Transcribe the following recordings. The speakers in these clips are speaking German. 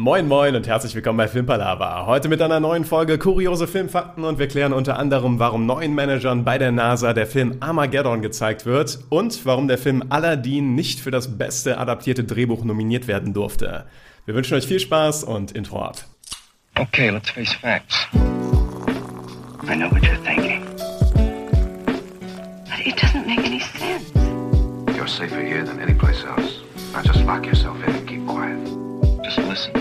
Moin Moin und herzlich willkommen bei Filmpalava. Heute mit einer neuen Folge Kuriose Filmfakten und wir klären unter anderem, warum neuen Managern bei der NASA der Film Armageddon gezeigt wird und warum der Film Aladdin nicht für das beste adaptierte Drehbuch nominiert werden durfte. Wir wünschen euch viel Spaß und Intro ab. Okay, let's face facts. I know what you're thinking. But it doesn't make any sense. You're safer here than anyplace else. Now just lock yourself in and keep quiet. Listen.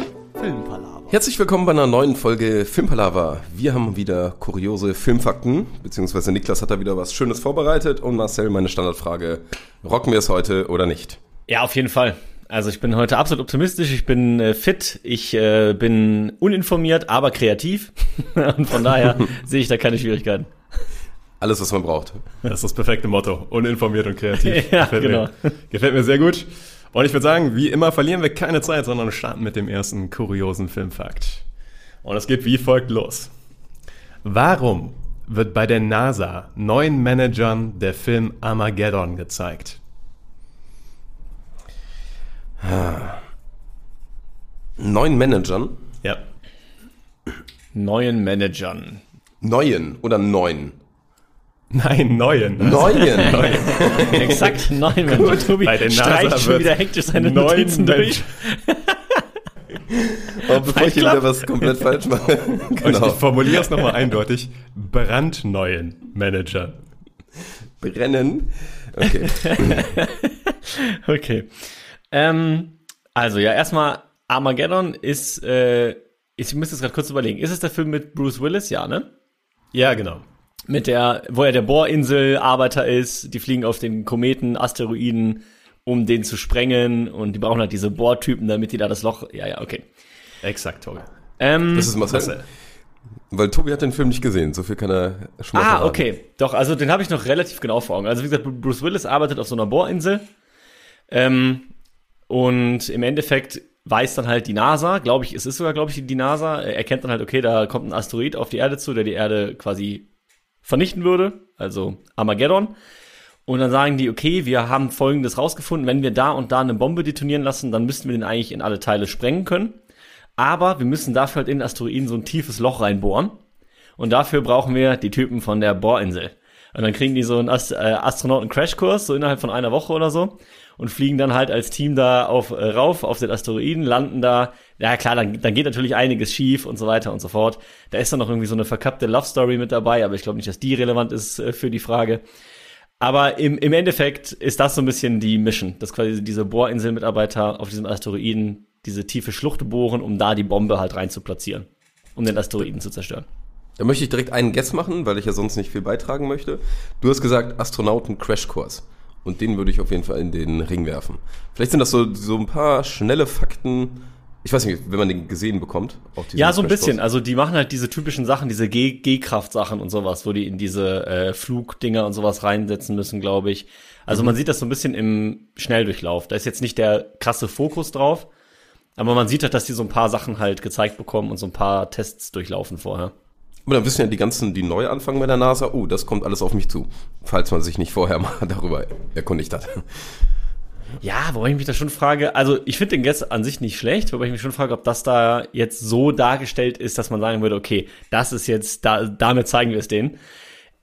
Herzlich willkommen bei einer neuen Folge Filmpalava. Wir haben wieder kuriose Filmfakten, beziehungsweise Niklas hat da wieder was Schönes vorbereitet und Marcel meine Standardfrage, rocken wir es heute oder nicht? Ja, auf jeden Fall. Also ich bin heute absolut optimistisch, ich bin äh, fit, ich äh, bin uninformiert, aber kreativ und von daher sehe ich da keine Schwierigkeiten. Alles, was man braucht. Das ist das perfekte Motto. Uninformiert und kreativ. Ja, gefällt, genau. mir, gefällt mir sehr gut. Und ich würde sagen, wie immer verlieren wir keine Zeit, sondern starten mit dem ersten kuriosen Filmfakt. Und es geht wie folgt los. Warum wird bei der NASA neuen Managern der Film Armageddon gezeigt? Neun Managern, Ja. Neuen Managern. neuen oder neun? Nein, neuen. Neuen. Exakt, neun Managern. Tobi Bei der NASA streicht schon wieder hektisch seine neun Notizen durch. Aber bevor ich hier wieder was komplett falsch mache. Und Genau. ich formuliere es nochmal eindeutig. Brandneuen Manager. Brennen. Okay. Okay. Ähm, also ja, erstmal Armageddon ist, äh, ich müsste es gerade kurz überlegen. Ist es der Film mit Bruce Willis? Ja, ne? Ja, genau. Mit der, wo er der Bohrinsel-Arbeiter ist, die fliegen auf den Kometen, Asteroiden, um den zu sprengen und die brauchen halt diese Bohrtypen, damit die da das Loch, ja, ja, okay. Exakt, Tobi. Ähm, Das ist Marcel. Weil Tobi hat den Film nicht gesehen, so viel kann er schon mal ah, verraten. okay. Doch, also den habe ich noch relativ genau vor Augen. Also wie gesagt, Bruce Willis arbeitet auf so einer Bohrinsel ähm, und im Endeffekt weiß dann halt die NASA, glaube ich, es ist sogar, glaube ich, die NASA, er erkennt dann halt, okay, da kommt ein Asteroid auf die Erde zu, der die Erde quasi vernichten würde, also Armageddon. Und dann sagen die, okay, wir haben Folgendes rausgefunden, wenn wir da und da eine Bombe detonieren lassen, dann müssten wir den eigentlich in alle Teile sprengen können. Aber wir müssen dafür halt in den Asteroiden so ein tiefes Loch reinbohren. Und dafür brauchen wir die Typen von der Bohrinsel. Und dann kriegen die so einen Ast äh, Astronauten-Crashkurs, so innerhalb von einer Woche oder so. Und fliegen dann halt als Team da auf, äh, rauf auf den Asteroiden, landen da. Ja klar, dann, dann geht natürlich einiges schief und so weiter und so fort. Da ist dann noch irgendwie so eine verkappte Love Story mit dabei, aber ich glaube nicht, dass die relevant ist äh, für die Frage. Aber im, im Endeffekt ist das so ein bisschen die Mission, dass quasi diese Bohrinsel-Mitarbeiter auf diesem Asteroiden diese tiefe Schlucht bohren, um da die Bombe halt rein zu platzieren, um den Asteroiden zu zerstören. Da möchte ich direkt einen Guess machen, weil ich ja sonst nicht viel beitragen möchte. Du hast gesagt Astronauten-Crashkurs. Und den würde ich auf jeden Fall in den Ring werfen. Vielleicht sind das so, so ein paar schnelle Fakten. Ich weiß nicht, wenn man den gesehen bekommt. Ja, so ein bisschen. Also die machen halt diese typischen Sachen, diese G-Kraft-Sachen und sowas, wo die in diese äh, Flugdinger und sowas reinsetzen müssen, glaube ich. Also man sieht das so ein bisschen im Schnelldurchlauf. Da ist jetzt nicht der krasse Fokus drauf, aber man sieht halt, dass die so ein paar Sachen halt gezeigt bekommen und so ein paar Tests durchlaufen vorher. Aber dann wissen ja die ganzen, die neu anfangen bei der NASA, oh, das kommt alles auf mich zu. Falls man sich nicht vorher mal darüber erkundigt hat. Ja, wobei ich mich da schon frage, also ich finde den Guess an sich nicht schlecht, wobei ich mich schon frage, ob das da jetzt so dargestellt ist, dass man sagen würde, okay, das ist jetzt, da, damit zeigen wir es denen.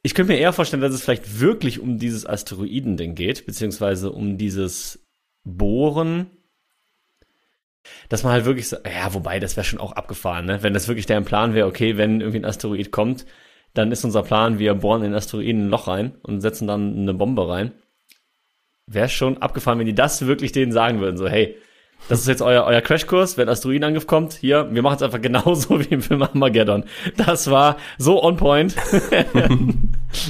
Ich könnte mir eher vorstellen, dass es vielleicht wirklich um dieses Asteroiden-Ding geht, beziehungsweise um dieses Bohren, dass man halt wirklich so, ja, wobei, das wäre schon auch abgefahren, ne? Wenn das wirklich deren Plan wäre, okay, wenn irgendwie ein Asteroid kommt, dann ist unser Plan, wir bohren in den Asteroiden ein Loch rein und setzen dann eine Bombe rein. Wäre schon abgefahren, wenn die das wirklich denen sagen würden, so, hey, das ist jetzt euer, euer Crashkurs, wenn Asteroidenangriff kommt, hier, wir machen es einfach genauso wie im Film Armageddon. Das war so on point.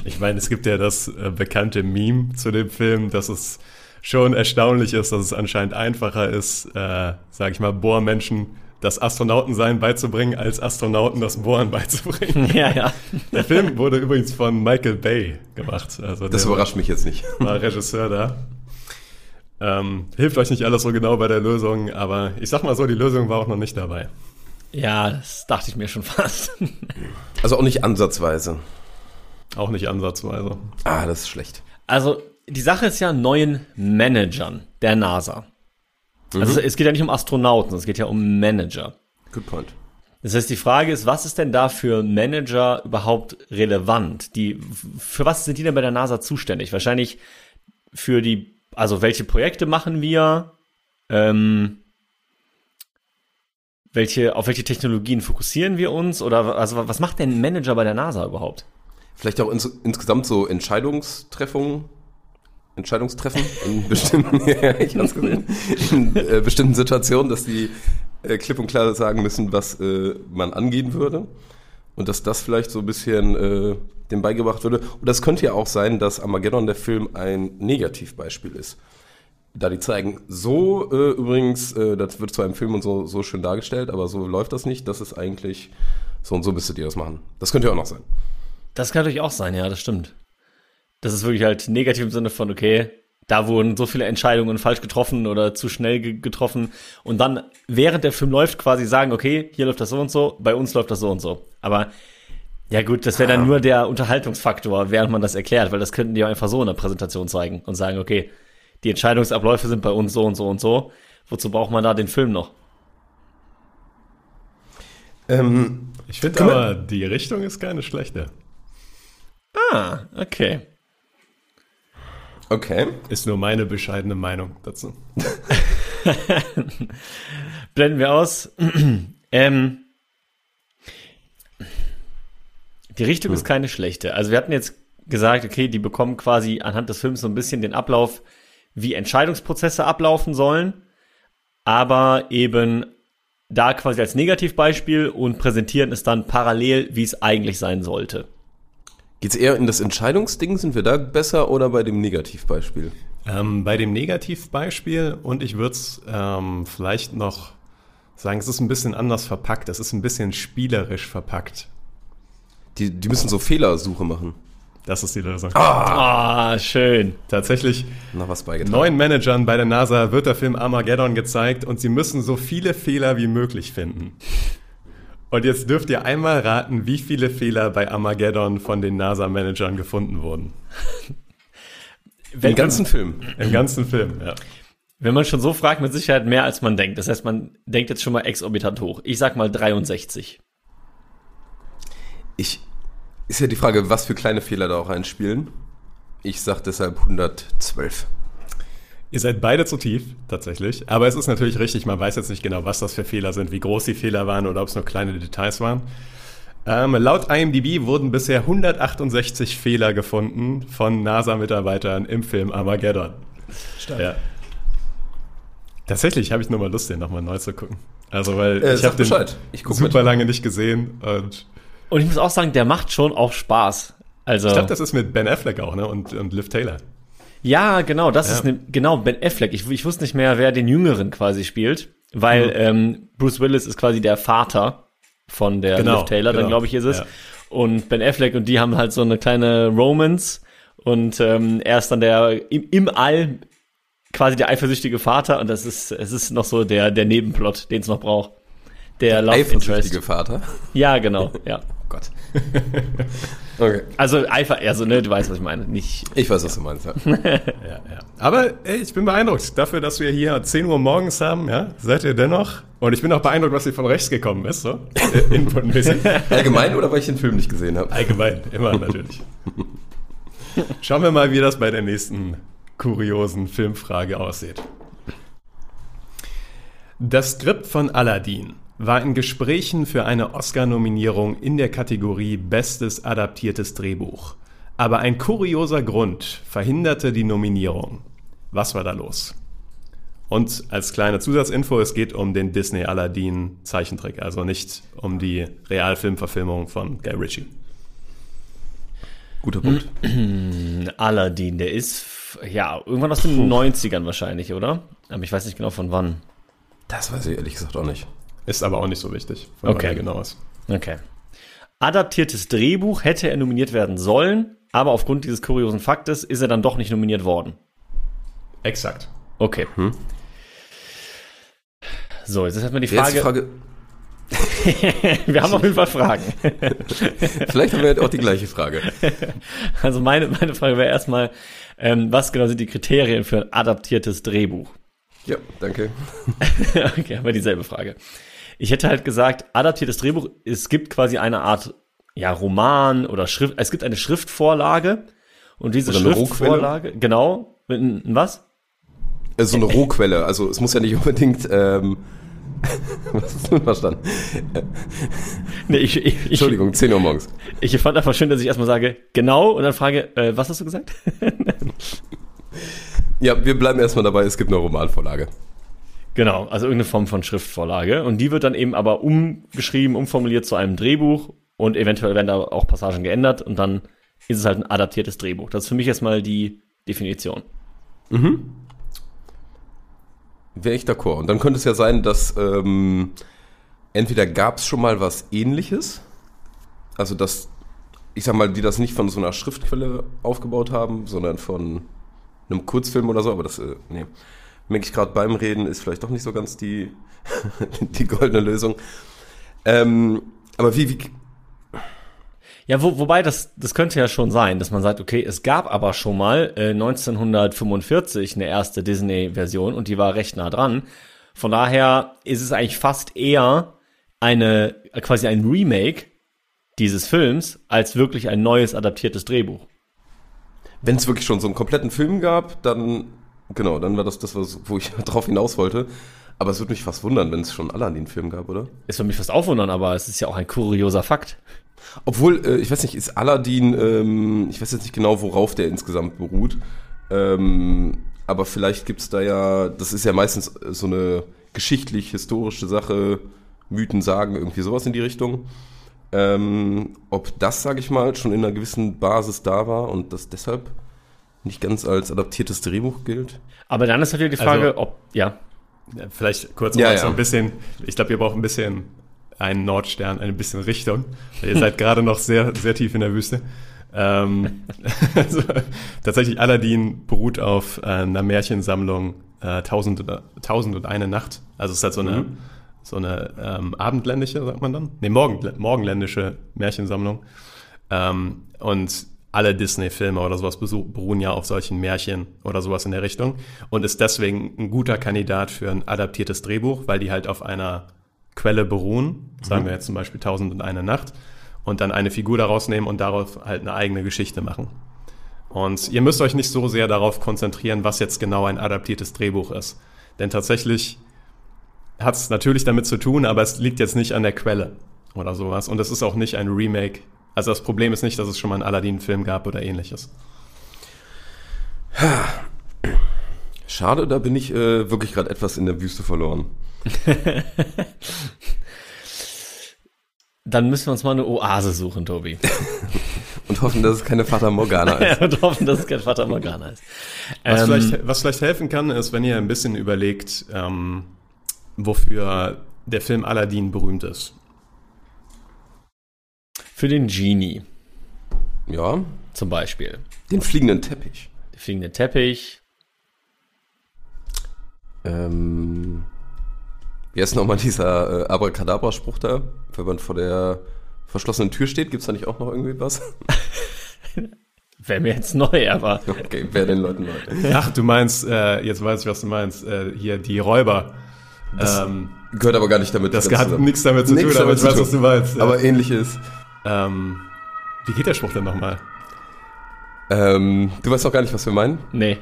Ich meine, es gibt ja das äh, bekannte Meme zu dem Film, dass es schon erstaunlich ist, dass es anscheinend einfacher ist, äh, sage ich mal, Bohrmenschen das Astronautensein beizubringen, als Astronauten das Bohren beizubringen. ja, ja. Der Film wurde übrigens von Michael Bay gemacht. Also Das überrascht mich jetzt nicht. war Regisseur da. Ähm, hilft euch nicht alles so genau bei der Lösung, aber ich sag mal so, die Lösung war auch noch nicht dabei. Ja, das dachte ich mir schon fast. Also auch nicht ansatzweise. Auch nicht ansatzweise. Ah, das ist schlecht. Also, die Sache ist ja neuen Managern der NASA. Also es geht ja nicht um Astronauten, es geht ja um Manager. Good point. Das heißt, die Frage ist, was ist denn da für Manager überhaupt relevant? Die, für was sind die denn bei der NASA zuständig? Wahrscheinlich für die, also welche Projekte machen wir? Ähm, welche, auf welche Technologien fokussieren wir uns? Oder also was macht denn ein Manager bei der NASA überhaupt? Vielleicht auch ins, insgesamt so Entscheidungstreffungen, Entscheidungstreffen in bestimmten, ich hab's gesehen, in äh, bestimmten Situationen, dass die äh, klipp und klar sagen müssen, was äh, man angehen würde. Und dass das vielleicht so ein bisschen äh, dem beigebracht würde. Und das könnte ja auch sein, dass Armageddon der Film ein Negativbeispiel ist. Da die zeigen, so äh, übrigens, äh, das wird zwar im Film und so, so schön dargestellt, aber so läuft das nicht. Das ist eigentlich so und so müsstet ihr das machen. Das könnte ja auch noch sein. Das kann natürlich auch sein, ja, das stimmt. Das ist wirklich halt negativ im Sinne von, okay, da wurden so viele Entscheidungen falsch getroffen oder zu schnell ge getroffen und dann während der Film läuft quasi sagen, okay, hier läuft das so und so, bei uns läuft das so und so. Aber ja gut, das wäre dann nur der Unterhaltungsfaktor, während man das erklärt, weil das könnten die auch einfach so in der Präsentation zeigen und sagen, okay, die Entscheidungsabläufe sind bei uns so und so und so. Wozu braucht man da den Film noch? Ähm, ich finde aber, die Richtung ist keine schlechte. Ah, okay. Okay. Ist nur meine bescheidene Meinung dazu. Blenden wir aus. ähm, die Richtung ist keine schlechte. Also wir hatten jetzt gesagt, okay, die bekommen quasi anhand des Films so ein bisschen den Ablauf, wie Entscheidungsprozesse ablaufen sollen, aber eben da quasi als Negativbeispiel und präsentieren es dann parallel, wie es eigentlich sein sollte. Geht's eher in das Entscheidungsding? Sind wir da besser oder bei dem Negativbeispiel? Ähm, bei dem Negativbeispiel und ich würde es ähm, vielleicht noch sagen, es ist ein bisschen anders verpackt. Es ist ein bisschen spielerisch verpackt. Die, die müssen so Fehlersuche machen. Das ist die Lösung. Ah, schön. Tatsächlich, Na, was beigetragen. neuen Managern bei der NASA wird der Film Armageddon gezeigt und sie müssen so viele Fehler wie möglich finden. Und jetzt dürft ihr einmal raten, wie viele Fehler bei Armageddon von den NASA-Managern gefunden wurden. Den ganzen Film. Im ganzen Film, ja. Wenn man schon so fragt, mit Sicherheit mehr als man denkt. Das heißt, man denkt jetzt schon mal exorbitant hoch. Ich sag mal 63. Ich, ist ja die Frage, was für kleine Fehler da auch reinspielen. Ich sag deshalb 112. Ihr seid beide zu tief, tatsächlich. Aber es ist natürlich richtig, man weiß jetzt nicht genau, was das für Fehler sind, wie groß die Fehler waren oder ob es nur kleine Details waren. Ähm, laut IMDb wurden bisher 168 Fehler gefunden von NASA-Mitarbeitern im Film Armageddon. Stark. Ja. Tatsächlich habe ich nur mal Lust, den nochmal neu zu gucken. Also, weil Äh, ich habe den. Ich guck super mit. lange nicht gesehen und Und ich muss auch sagen, der macht schon auch Spaß. Also, ich glaube, das ist mit Ben Affleck auch, ne? Und, und Liv Taylor. Ja, genau, das Ja. ist ne, genau Ben Affleck. Ich, ich wusste nicht mehr, wer den Jüngeren quasi spielt, weil ähm, Bruce Willis ist quasi der Vater von der Genau, Liv Taylor, dann genau. glaube ich ist es. Ja. Und Ben Affleck und die haben halt so eine kleine Romance und ähm, er ist dann der im, im All quasi der eifersüchtige Vater und das ist es ist noch so der der Nebenplot, den es noch braucht. Der Love Eifersüchtige Interest. Vater. Ja, genau, ja. Gott. okay. Also Eifer, also ne, du weißt, was ich meine. Nicht. Ich weiß, was du meinst. Ja. Ja, ja. Aber ey, ich bin beeindruckt. Dafür, dass wir hier 10 Uhr morgens haben, ja, seid ihr dennoch. Und ich bin auch beeindruckt, was ihr von rechts gekommen ist, so. Äh, Inputmäßig. Allgemein oder weil ich den Film nicht gesehen habe? Allgemein, immer natürlich. Schauen wir mal, wie das bei der nächsten kuriosen Filmfrage aussieht. Das Skript von Aladdin war in Gesprächen für eine Oscar-Nominierung in der Kategorie Bestes adaptiertes Drehbuch. Aber ein kurioser Grund verhinderte die Nominierung. Was war da los? Und als kleine Zusatzinfo, es geht um den Disney Aladdin Zeichentrick, also nicht um die Realfilmverfilmung von Guy Ritchie. Guter Punkt. Aladdin, der ist ja irgendwann aus den 90ern wahrscheinlich, oder? Aber ich weiß nicht genau von wann. Das weiß ich ehrlich gesagt auch nicht. Ist aber auch nicht so wichtig, von Okay. er genau ist. Okay. Adaptiertes Drehbuch hätte er nominiert werden sollen, aber aufgrund dieses kuriosen Faktes ist er dann doch nicht nominiert worden. Exakt. Okay. So, jetzt ist erstmal die Jetzt die Frage. Frage, Wir haben auf jeden Fall Fragen. vielleicht haben wir auch die gleiche Frage. Also meine, meine Frage wäre erstmal, ähm, was genau sind die Kriterien für ein adaptiertes Drehbuch? Ja, danke. okay, haben wir dieselbe Frage. Ich hätte halt gesagt, adaptiertes Drehbuch, es gibt quasi eine Art, ja, Roman oder Schrift, es gibt eine Schriftvorlage und diese Schriftvorlage, genau, ein, ein was? Äh, So eine Rohquelle, also es muss ja nicht unbedingt, ähm, was ist denn verstanden? Nee, ich, ich, Entschuldigung, 10 Uhr morgens. ich fand einfach schön, dass ich erstmal sage, genau, und dann frage, äh, was hast du gesagt? Ja, wir bleiben erstmal dabei, es gibt eine Romanvorlage. Genau, also irgendeine Form von Schriftvorlage. Und die wird dann eben aber umgeschrieben, umformuliert zu einem Drehbuch und eventuell werden da auch Passagen geändert und dann ist es halt ein adaptiertes Drehbuch. Das ist für mich erstmal die Definition. Wäre ich d'accord. Und dann könnte es ja sein, dass ähm, entweder gab es schon mal was ähnliches, also dass, ich sag mal, die das nicht von so einer Schriftquelle aufgebaut haben, sondern von einem Kurzfilm oder so, aber das, äh, nee, merke ich gerade beim Reden, ist vielleicht doch nicht so ganz die, die goldene Lösung. Ähm, aber wie, wie, Ja, wo, wobei das, das könnte ja schon sein, dass man sagt, okay, es gab aber schon mal äh, 1945 eine erste Disney-Version und die war recht nah dran. Von daher ist es eigentlich fast eher eine, quasi ein Remake dieses Films, als wirklich ein neues adaptiertes Drehbuch. wenn es wirklich schon so einen kompletten Film gab, dann, genau, dann war das das, was, wo ich drauf hinaus wollte. Aber es würde mich fast wundern, wenn es schon Aladdin-Film gab, oder? Ist für mich fast aufwundern, aber es ist ja auch ein kurioser Fakt. Obwohl, äh, ich weiß nicht, ist Aladdin, ähm, ich weiß jetzt nicht genau, worauf der insgesamt beruht. Ähm, aber vielleicht gibt's da ja, das ist ja meistens so eine geschichtlich-historische Sache, Mythen, Sagen, irgendwie sowas in die Richtung. Ähm, ob das, sage ich mal, schon in einer gewissen Basis da war und das deshalb nicht ganz als adaptiertes Drehbuch gilt. Aber dann ist natürlich die Frage, Also- ob, ja, Ja, Vielleicht kurz Ja, ja. so ein bisschen, ich glaube, ihr braucht ein bisschen einen Nordstern, ein bisschen Richtung. Weil ihr seid gerade noch sehr, sehr tief in der Wüste. Ähm, also, tatsächlich, Aladdin beruht auf äh, einer Märchensammlung äh, Tausend, und- Tausend und eine Nacht. Also es ist halt so eine, so eine ähm, abendländische, sagt man dann? Nee, morgen, morgenländische Märchensammlung. Ähm, und alle Disney-Filme oder sowas beruhen ja auf solchen Märchen oder sowas in der Richtung und ist deswegen ein guter Kandidat für ein adaptiertes Drehbuch, weil die halt auf einer Quelle beruhen, sagen wir jetzt zum Beispiel Tausend und eine Nacht, und dann eine Figur daraus nehmen und darauf halt eine eigene Geschichte machen. Und ihr müsst euch nicht so sehr darauf konzentrieren, was jetzt genau ein adaptiertes Drehbuch ist. Denn tatsächlich hat es natürlich damit zu tun, aber es liegt jetzt nicht an der Quelle oder sowas. Und es ist auch nicht ein Remake. Also das Problem ist nicht, dass es schon mal einen Aladdin-Film gab oder ähnliches. Schade, da bin ich äh, wirklich gerade etwas in der Wüste verloren. dann müssen wir uns mal eine Oase suchen, Tobi. Und hoffen, dass es keine Fata Morgana ist. Und hoffen, dass es kein Vater Morgana ist. Was, Ähm, vielleicht, was vielleicht helfen kann, ist, wenn ihr ein bisschen überlegt, ähm, wofür der Film Aladdin berühmt ist. Für den Genie Ja, zum Beispiel. den fliegenden Teppich. Der fliegende Teppich. Ähm, wie ist nochmal dieser äh, Abracadabra-Spruch da? Wenn man vor der verschlossenen Tür steht, gibt's da nicht auch noch irgendwie was? Wäre mir jetzt neu, aber Okay, wer den Leuten Leute. Ach, du meinst, äh, jetzt weiß ich, was du meinst, äh, hier die Räuber. ähm, Gehört aber gar nicht damit. das hat nichts damit zu tun, aber damit ich zu weiß, was du meinst. Aber ähnliches. Ähm, wie geht der Spruch denn nochmal? Ähm, du weißt auch gar nicht, was wir meinen? nee.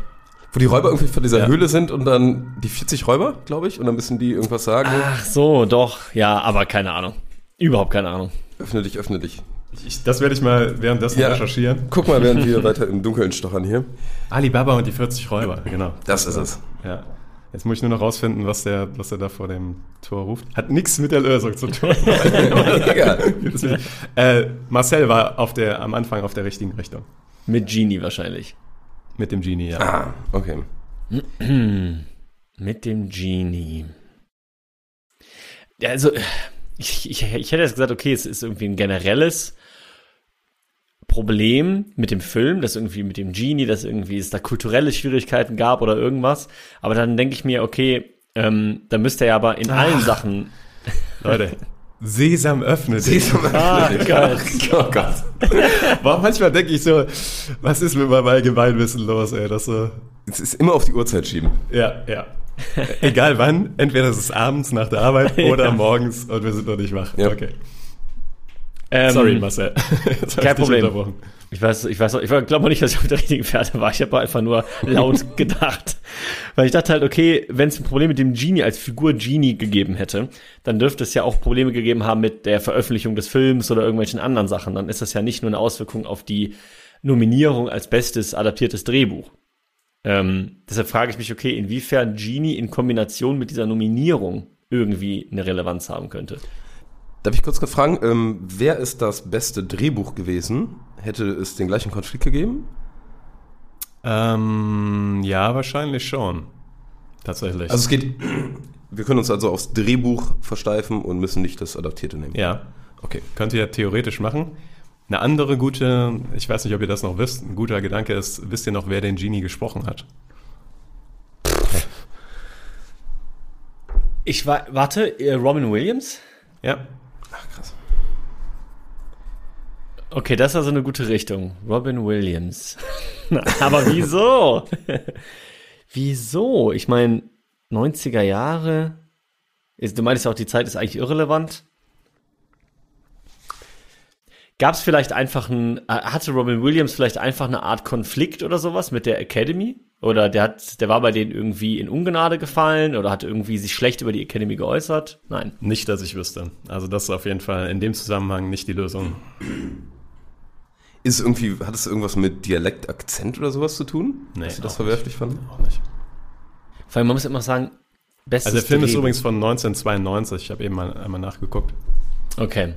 Wo die Räuber irgendwie vor dieser Ja. Höhle sind und dann die 40 Räuber, glaube ich, und dann müssen die irgendwas sagen. Ach so, doch. Ja, aber keine Ahnung. Überhaupt keine Ahnung. Öffne dich, öffne dich. Ich, das werde ich mal währenddessen Ja. recherchieren. Guck mal, während wir weiter im Dunkeln stochern hier. Alibaba und die 40 Räuber, genau. Das ist es. Ja. Jetzt muss ich nur noch rausfinden, was der, was er da vor dem Tor ruft. Hat nichts mit der Lösung zu tun. Egal. äh, Marcel war auf der, am Anfang auf der richtigen Richtung. Mit Genie wahrscheinlich. Mit dem Genie, ja. Ah, okay. Mit dem Genie. Ja, also, ich, ich, ich hätte jetzt gesagt, okay, es ist irgendwie ein generelles Problem mit dem Film, dass irgendwie mit dem Genie, dass irgendwie es da kulturelle Schwierigkeiten gab oder irgendwas. Aber dann denke ich mir, okay, ähm, da müsste er aber in allen Sachen. Leute, Sesam öffnet. dich. Ah, geil. Oh Gott. Warum manchmal denke ich so, was ist mit meinem Allgemeinwissen los, ey? Das so, Es ist immer auf die Uhrzeit schieben. ja, ja. Egal wann, entweder ist es abends nach der Arbeit oder Ja. morgens und wir sind noch nicht wach. Ja. Okay. Ähm, Sorry, Marcel. Kein Problem. Ich weiß, ich weiß, ich glaube nicht, dass ich auf der richtigen Pferde war. Ich habe einfach nur laut gedacht. Weil ich dachte halt, okay, wenn es ein Problem mit dem Genie als Figur Genie gegeben hätte, dann dürfte es ja auch Probleme gegeben haben mit der Veröffentlichung des Films oder irgendwelchen anderen Sachen. Dann ist das ja nicht nur eine Auswirkung auf die Nominierung als bestes adaptiertes Drehbuch. Ähm, deshalb frage ich mich, okay, inwiefern Genie in Kombination mit dieser Nominierung irgendwie eine Relevanz haben könnte. Darf ich kurz fragen, ähm, wer ist das beste Drehbuch gewesen? Hätte es den gleichen Konflikt gegeben? Ähm, ja, wahrscheinlich schon. Tatsächlich. Also es geht, wir können uns also aufs Drehbuch versteifen und müssen nicht das Adaptierte nehmen. ja, Okay. könnt ihr theoretisch machen. Eine andere gute, ich weiß nicht, ob ihr das noch wisst, ein guter Gedanke ist, wisst ihr noch, wer den Genie gesprochen hat? Ich wa warte, äh, Robin Williams? Ja, Ach, krass. Okay, das ist also eine gute Richtung. Robin Williams. Aber wieso? wieso? Ich meine, 90er Jahre. Ist, du meinst ja auch, die Zeit ist eigentlich irrelevant. Gab es vielleicht einfach ein, äh, hatte Robin Williams vielleicht einfach eine Art Konflikt oder sowas mit der Academy? Oder der hat, der war bei denen irgendwie in Ungnade gefallen oder hat irgendwie sich schlecht über die Academy geäußert? Nein. nicht, dass ich wüsste. Also das ist auf jeden Fall in dem Zusammenhang nicht die Lösung. Ist irgendwie, hat es irgendwas mit Dialekt, Akzent oder sowas zu tun? Nee, Dass Sie das verwerflich fanden? Auch nicht. Vor allem, man muss immer sagen, bestes Also der Film ist Drehbuch. übrigens von 1992, ich habe eben mal einmal nachgeguckt. Okay.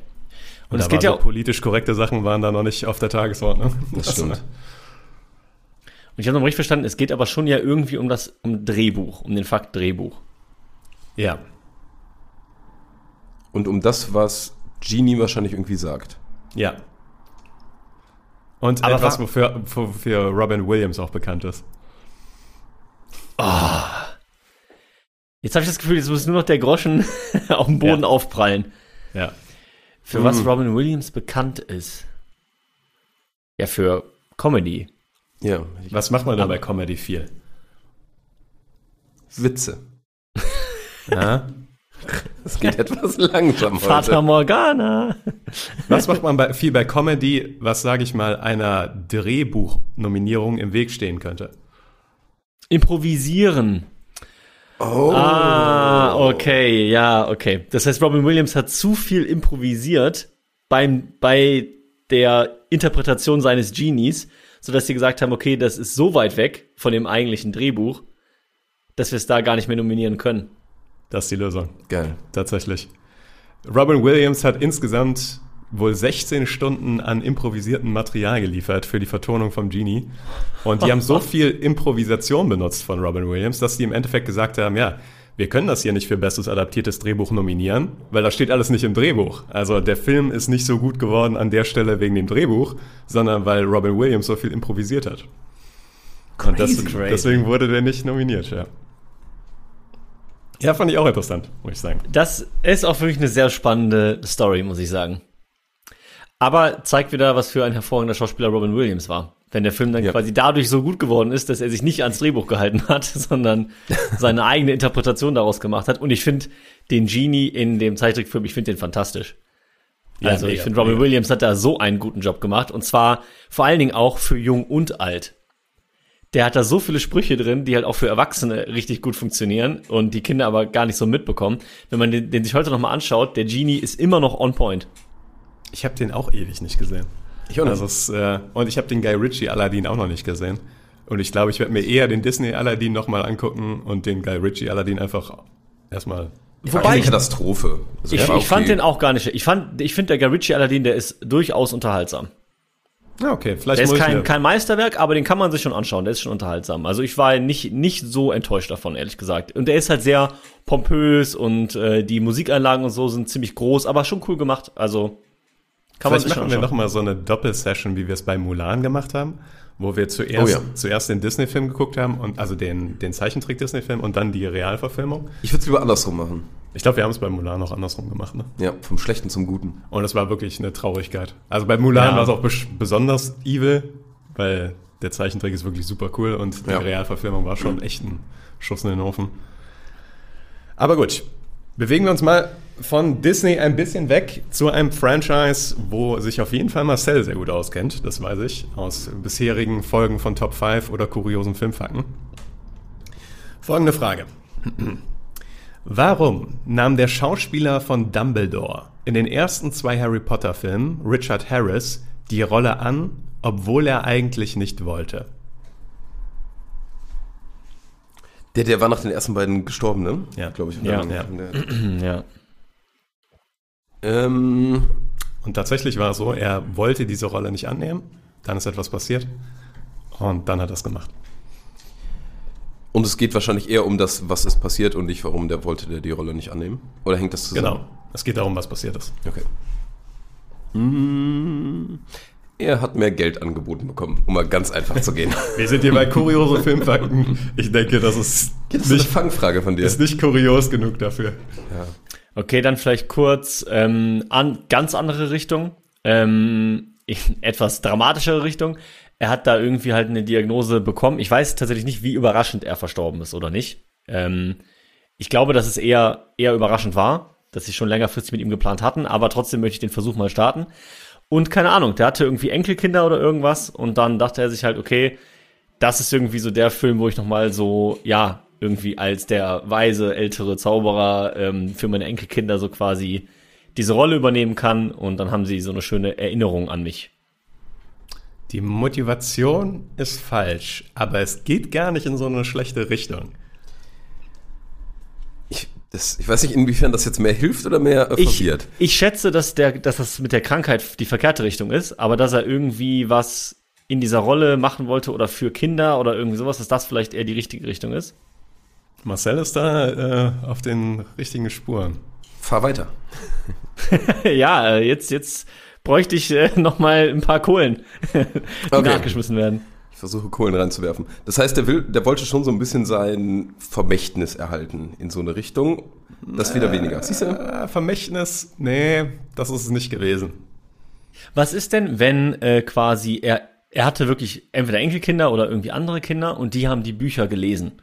Und, da es geht ja so politisch korrekte Sachen waren da noch nicht auf der Tagesordnung. Das stimmt. Und ich habe noch richtig verstanden, es geht aber schon ja irgendwie um das um Drehbuch, um den Fakt Drehbuch. Ja, Und um das, was Genie wahrscheinlich irgendwie sagt. ja. Und Aber etwas, wa- wofür, wofür Robin Williams auch bekannt ist. Jetzt habe ich das Gefühl, jetzt muss nur noch der Groschen auf dem Boden Ja. aufprallen. Ja. Für was Robin Williams bekannt ist. Ja, für Comedy. Ja. Was macht man da bei Comedy viel? Witze. Ja? Es geht etwas langsam Fata heute. Morgana. Was macht man bei, viel bei Comedy, was, sage ich mal, einer Drehbuchnominierung im Weg stehen könnte? Improvisieren. Oh. Ah, okay, ja, okay. Das heißt, Robin Williams hat zu viel improvisiert beim, bei der Interpretation seines Genies, sodass sie gesagt haben, okay, das ist so weit weg von dem eigentlichen Drehbuch, dass wir es da gar nicht mehr nominieren können. Das ist die Lösung. Geil. Tatsächlich. Robin Williams hat insgesamt wohl 16 Stunden an improvisiertem Material geliefert für die Vertonung vom Genie. Und die haben so viel Improvisation benutzt von Robin Williams, dass die im Endeffekt gesagt haben, ja, wir können das hier nicht für bestes adaptiertes Drehbuch nominieren, weil das steht alles nicht im Drehbuch. Also der Film ist nicht so gut geworden an der Stelle wegen dem Drehbuch, sondern weil Robin Williams so viel improvisiert hat. Und das, Crazy. deswegen wurde der nicht nominiert, ja. Ja, fand ich auch interessant, muss ich sagen. Das ist auch wirklich eine sehr spannende Story, muss ich sagen. Aber zeigt wieder, was für ein hervorragender Schauspieler Robin Williams war. Wenn der Film dann Ja. quasi dadurch so gut geworden ist, dass er sich nicht ans Drehbuch gehalten hat, sondern seine eigene Interpretation daraus gemacht hat. Und ich finde den Genie in dem Zeichentrickfilm, ich finde den fantastisch. Ja, also ich mega, finde, Robin mega. Williams hat da so einen guten Job gemacht. Und zwar vor allen Dingen auch für jung und alt. Der hat da so viele Sprüche drin, die halt auch für Erwachsene richtig gut funktionieren und die Kinder aber gar nicht so mitbekommen. Wenn man den, den sich heute nochmal anschaut, der Genie ist immer noch on point. Ich habe den auch ewig nicht gesehen. Ich auch nicht. Also es, äh, und ich habe den Guy Ritchie Aladdin auch noch nicht gesehen. Und ich glaube, ich werde mir eher den Disney Aladdin nochmal angucken und den Guy Ritchie Aladdin einfach erstmal. Wobei eine Katastrophe. Also Ich, ich fand okay. den auch gar nicht. Ich fand, ich finde der Guy Ritchie Aladdin, der ist durchaus unterhaltsam. Ja, okay, vielleicht Der ist kein, kein Meisterwerk, aber den kann man sich schon anschauen. Der ist schon unterhaltsam. Also ich war nicht, nicht so enttäuscht davon, ehrlich gesagt. Und der ist halt sehr pompös und äh, die Musikeinlagen und so sind ziemlich groß, aber schon cool gemacht. Also kann man Vielleicht machen wir nochmal so eine Doppelsession, wie wir es bei Mulan gemacht haben, wo wir zuerst, Oh ja. zuerst den Disney-Film geguckt haben, und also den, den Zeichentrick-Disney-Film und dann die Realverfilmung. Ich würde es lieber andersrum machen. Ich glaube, wir haben es bei Mulan auch andersrum gemacht. Ne? Ja, vom Schlechten zum Guten. Und es war wirklich eine Traurigkeit. Also bei Mulan Ja. war es auch bes besonders evil, weil der Zeichentrick ist wirklich super cool und die Ja. Realverfilmung war schon echt ein Schuss in den Ofen. Aber gut, bewegen wir uns mal von Disney ein bisschen weg zu einem Franchise, wo sich auf jeden Fall Marcel sehr gut auskennt, das weiß ich, aus bisherigen Folgen von Top 5 oder kuriosen Filmfakten. Folgende Frage. Warum nahm der Schauspieler von Dumbledore in den ersten zwei Harry Potter Filmen, Richard Harris, die Rolle an, obwohl er eigentlich nicht wollte? Der, der war nach den ersten beiden gestorben, ne? Ja. glaube ich. Ja. Ja. Ja. Ähm, Und tatsächlich war es so, er wollte diese Rolle nicht annehmen, dann ist etwas passiert und dann hat er es gemacht. und es geht wahrscheinlich eher um das, was ist passiert und nicht, warum der wollte der die Rolle nicht annehmen. Oder hängt das zusammen? Genau. Es geht darum, was passiert ist. Okay. Mm, Er hat mehr Geld angeboten bekommen, um mal ganz einfach zu gehen. Wir sind hier bei kuriose Filmfakten. Ich denke, das ist Das ist eine nicht, Fangfrage von dir. ist nicht kurios genug dafür. Okay, dann vielleicht kurz ähm, an ganz andere Richtung, ähm, in etwas dramatischere Richtung. Er hat da irgendwie halt eine Diagnose bekommen. Ich weiß tatsächlich nicht, wie überraschend er verstorben ist oder nicht. Ähm, ich glaube, dass es eher eher überraschend war, dass sie schon längerfristig mit ihm geplant hatten, aber trotzdem möchte ich den Versuch mal starten. Und keine Ahnung, der hatte irgendwie Enkelkinder oder irgendwas und dann dachte er sich halt, okay, das ist irgendwie so der Film, wo ich nochmal so, ja, irgendwie als der weise, ältere Zauberer ähm, für meine Enkelkinder so quasi diese Rolle übernehmen kann und dann haben sie so eine schöne Erinnerung an mich. Die Motivation ist falsch, aber es geht gar nicht in so eine schlechte Richtung. Ich, das, ich weiß nicht, inwiefern das jetzt mehr hilft oder mehr äh, Ich, verwirrt. ich schätze, dass, der, dass das mit der Krankheit die verkehrte Richtung ist, aber dass er irgendwie was in dieser Rolle machen wollte oder für Kinder oder irgendwie sowas, dass das vielleicht eher die richtige Richtung ist. Marcel ist da äh, auf den richtigen Spuren. Fahr weiter. ja, äh, jetzt, jetzt bräuchte ich äh, noch mal ein paar Kohlen, die Okay. nachgeschmissen werden. Ich versuche Kohlen reinzuwerfen. Das heißt, der will, der wollte schon so ein bisschen sein Vermächtnis erhalten in so eine Richtung. Das wieder weniger. Siehst du? Äh, Vermächtnis, nee, das ist es nicht gewesen. Was ist denn, wenn äh, quasi er, er hatte wirklich entweder Enkelkinder oder irgendwie andere Kinder und die haben die Bücher gelesen.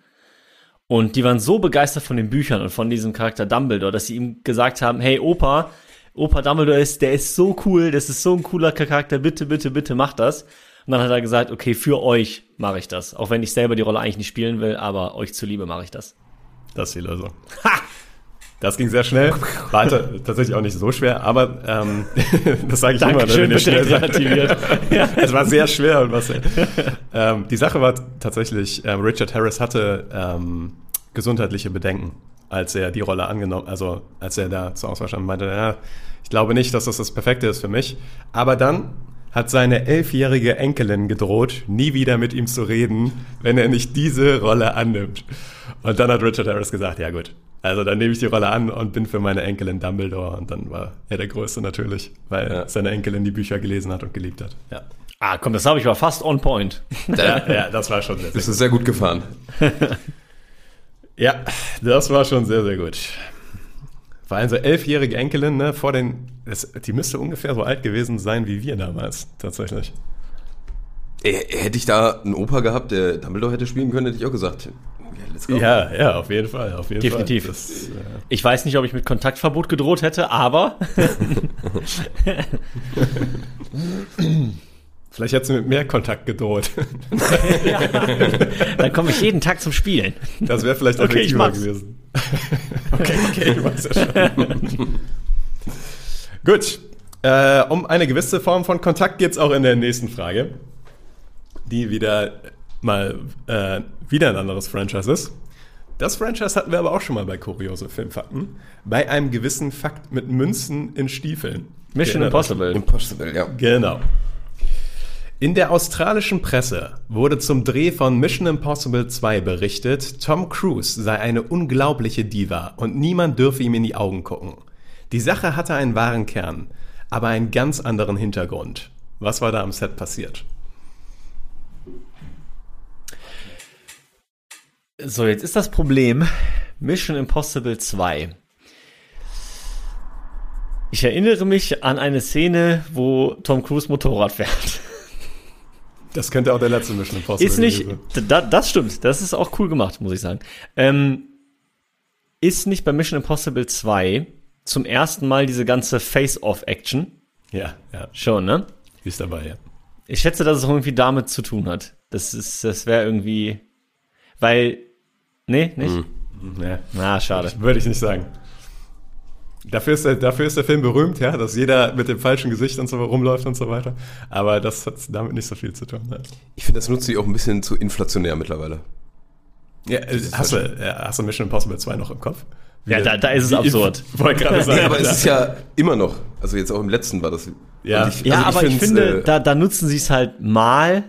Und die waren so begeistert von den Büchern und von diesem Charakter Dumbledore, dass sie ihm gesagt haben, hey Opa, Opa Dumbledore ist, der ist so cool, das ist so ein cooler Charakter, bitte, bitte, bitte mach das. Und dann hat er gesagt, okay, für euch mache ich das. Auch wenn ich selber die Rolle eigentlich nicht spielen will, aber euch zuliebe mache ich das. Das ist die Lösung. Das ging sehr schnell. War ta- tatsächlich auch nicht so schwer, aber ähm, das sage ich immer, Dankeschön, wenn ihr schnell relativiert. ja. Es war sehr schwer und was. ähm, die Sache war tatsächlich, ähm, Richard Harris hatte ähm, gesundheitliche Bedenken, als er die Rolle angenommen, also als er da zur Auswahl stand, meinte, ja, ich glaube nicht, dass das das Perfekte ist für mich. Aber dann hat seine elfjährige Enkelin gedroht, nie wieder mit ihm zu reden, wenn er nicht diese Rolle annimmt. Und dann hat Richard Harris gesagt, ja gut, also dann nehme ich die Rolle an und bin für meine Enkelin Dumbledore. Und dann war er der Größte natürlich, weil Ja. seine Enkelin die Bücher gelesen hat und geliebt hat. Ja. Ah, komm, das habe ich aber fast on point. Ja, ja, das war schon sehr, sehr Das ist sehr gut gefahren. Ja, das war schon sehr, sehr gut. Vor allem so elfjährige Enkelin, ne, vor den, das, die müsste ungefähr so alt gewesen sein wie wir damals, tatsächlich. Äh, Hätte ich da einen Opa gehabt, der Dumbledore hätte spielen können, hätte ich auch gesagt, ja, let's go. Ja, ja, auf jeden Fall, auf jeden Definitiv. Fall. Das, äh, Ich weiß nicht, ob ich mit Kontaktverbot gedroht hätte, aber vielleicht hättest du mit mehr Kontakt gedroht. dann komme ich jeden Tag zum Spielen. Das wäre vielleicht Okay, ich effektiver gewesen. okay, okay, du machst ja schon. Gut. Äh, um eine gewisse Form von Kontakt geht es auch in der nächsten Frage, die wieder mal äh, wieder ein anderes Franchise ist. Das Franchise hatten wir aber auch schon mal bei Kuriose Filmfakten. Bei einem gewissen Fakt mit Münzen in Stiefeln. Mission? Impossible. Impossible, ja. Genau. In der australischen Presse wurde zum Dreh von Mission Impossible 2 berichtet, Tom Cruise sei eine unglaubliche Diva und niemand dürfe ihm in die Augen gucken. Die Sache hatte einen wahren Kern, aber einen ganz anderen Hintergrund. Was war da am Set passiert? So, jetzt ist das Problem Mission Impossible 2. Ich erinnere mich an eine Szene, wo Tom Cruise Motorrad fährt. Das könnte auch der letzte Mission Impossible Ist nicht, da, das stimmt, das ist auch cool gemacht, muss ich sagen. Ähm, ist nicht bei Mission Impossible 2 zum ersten Mal diese ganze Face-Off-Action? Ja, ja, Schon, ne? ist dabei, ja. Ich schätze, dass es irgendwie damit zu tun hat. Das ist, das wäre irgendwie, weil, nee, nicht? ja. Na, schade. Würde ich nicht sagen. Dafür ist, der, dafür ist der Film berühmt, ja, dass jeder mit dem falschen Gesicht und so rumläuft und so weiter. Aber das hat damit nicht so viel zu tun. Ne? Ich finde, das nutzt sich auch ein bisschen zu inflationär mittlerweile. Ja, äh, hast, du, ja, hast du Mission Impossible 2 noch im Kopf? Ja, da, da ist es absurd. Wollte gerade sagen. Nee, aber es ist ja immer noch, also jetzt auch im letzten war das. Ja. Ja, also aber ich finde, äh, da, da nutzen sie es halt mal.